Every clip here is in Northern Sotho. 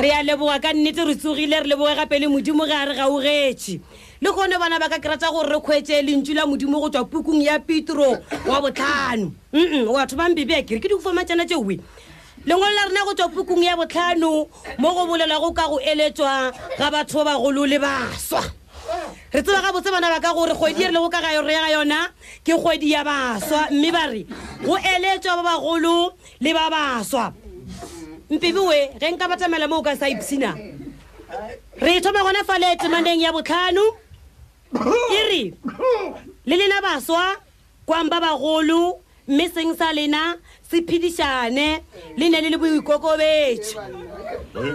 re a leboga ka nnete re tsogile re leboge gape le modimo ge a re gaugetše le kgone bana ba ka ke rata gore re kgwetse lentšu la modimo go tswa pukung ya petro wa botlhano mm batho bang bebe a kere ke di go fa matsana tseoe lengwalo la rena go tswa pukung ya botlhano mo go bolelago ka go eletswa ga batho ba bagolo le baswa re tseba ga botse bana ba ka gore kgwedi e re lego ka ga re ya ga yona ke kgwedi ya baswa mme ba re go eletswa ba bagolo le ba baswa mpebewe ge nka batamela mo o ka sa ipsina re thoma gona fa le temaneng ya botlhano e re le lena baswa kwang ba bagolo mme seng sa lena se phedišane le ne le le boikokobetšo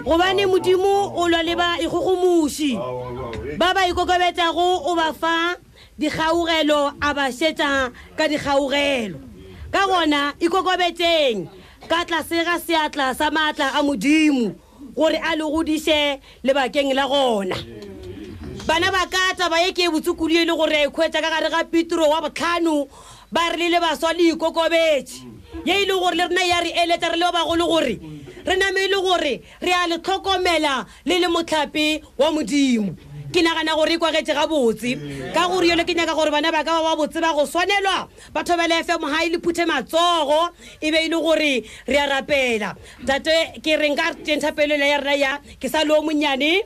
gobane modimo o lwa le ba ikgogomoši ba ba ikokobetšago o ba fa dikgaugelo a ba šetša ka dikgaugelo ka gona ikokobetseng ka tlase ga seatla sa maatla a modimo gore a le godiše lebakeng la gona bana ba ka taba ye ke e botsokudu e le gore a ikgwetsa ka gare ga petro wa botlhano ba re le le baswa le ikokobetse ye e le gore le rena ya re eletsa re le ba bagolo gore re name e le gore re a le tlhokomela le le motlhape wa modimo ke nagana gore e kwagetse gabotse ka gore yolo ke nyaka gore bana ba ka ba ba botse ba go swanelwa ba thobela fm ga e le phuthe matsogo e be e le gore re a rapela tate ke reng ka tentha pelela ya rena ya ke sa leo monnyane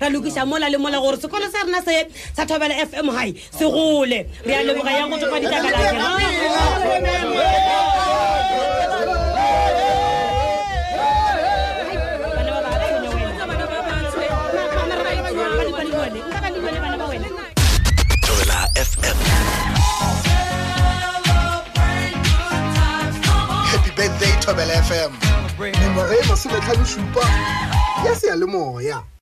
ra lokiša mola le mola gore sekolo sa rena se sa thobela f m high se gole re a leboga yang go tswa kwa ditakalake thobela fm mengwaga e masometlhano šupa ya seyalemoya